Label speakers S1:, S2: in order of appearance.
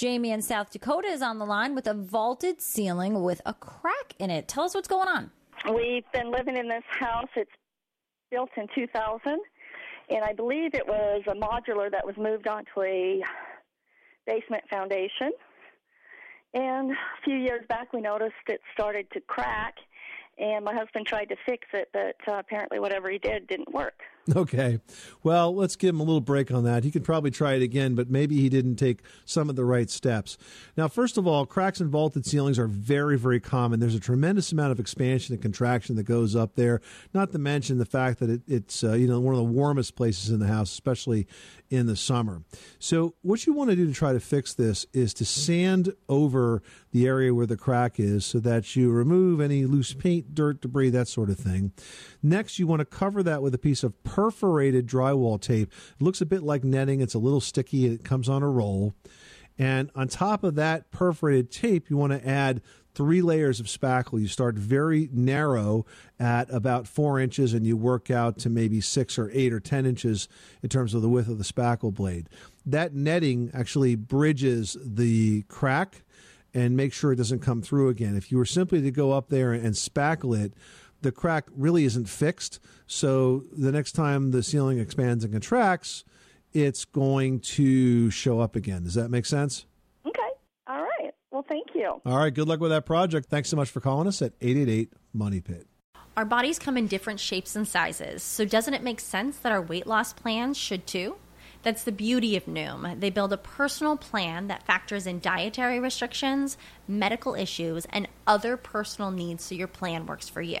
S1: Jamie in South Dakota is on the line with a vaulted ceiling with a crack in it. Tell us what's going on.
S2: We've been living in this house. It's built in 2000, and I believe it was a modular that was moved onto a basement foundation. And a few years back, we noticed it started to crack, and my husband tried to fix it, but uh, apparently, whatever he did didn't work.
S3: Okay. Well, let's give him a little break on that. He could probably try it again, but maybe he didn't take some of the right steps. Now, first of all, cracks in vaulted ceilings are very, very common. There's a tremendous amount of expansion and contraction that goes up there, not to mention the fact that it, it's, uh, you know, one of the warmest places in the house, especially in the summer. So, what you want to do to try to fix this is to sand over the area where the crack is so that you remove any loose paint, dirt, debris, that sort of thing. Next, you want to cover that with a piece of perforated drywall tape. It looks a bit like netting, it's a little sticky, it comes on a roll. And on top of that perforated tape, you want to add three layers of spackle. You start very narrow at about four inches and you work out to maybe six or eight or 10 inches in terms of the width of the spackle blade. That netting actually bridges the crack and make sure it doesn't come through again. If you were simply to go up there and spackle it, the crack really isn't fixed. So the next time the ceiling expands and contracts, it's going to show up again. Does that make sense?
S2: Okay. All right. Well, thank you.
S3: All right. Good luck with that project. Thanks so much for calling us at 888 Money Pit.
S4: Our bodies come in different shapes and sizes, so doesn't it make sense that our weight loss plans should too? That's the beauty of Noom. They build a personal plan that factors in dietary restrictions, medical issues, and other personal needs so your plan works for you.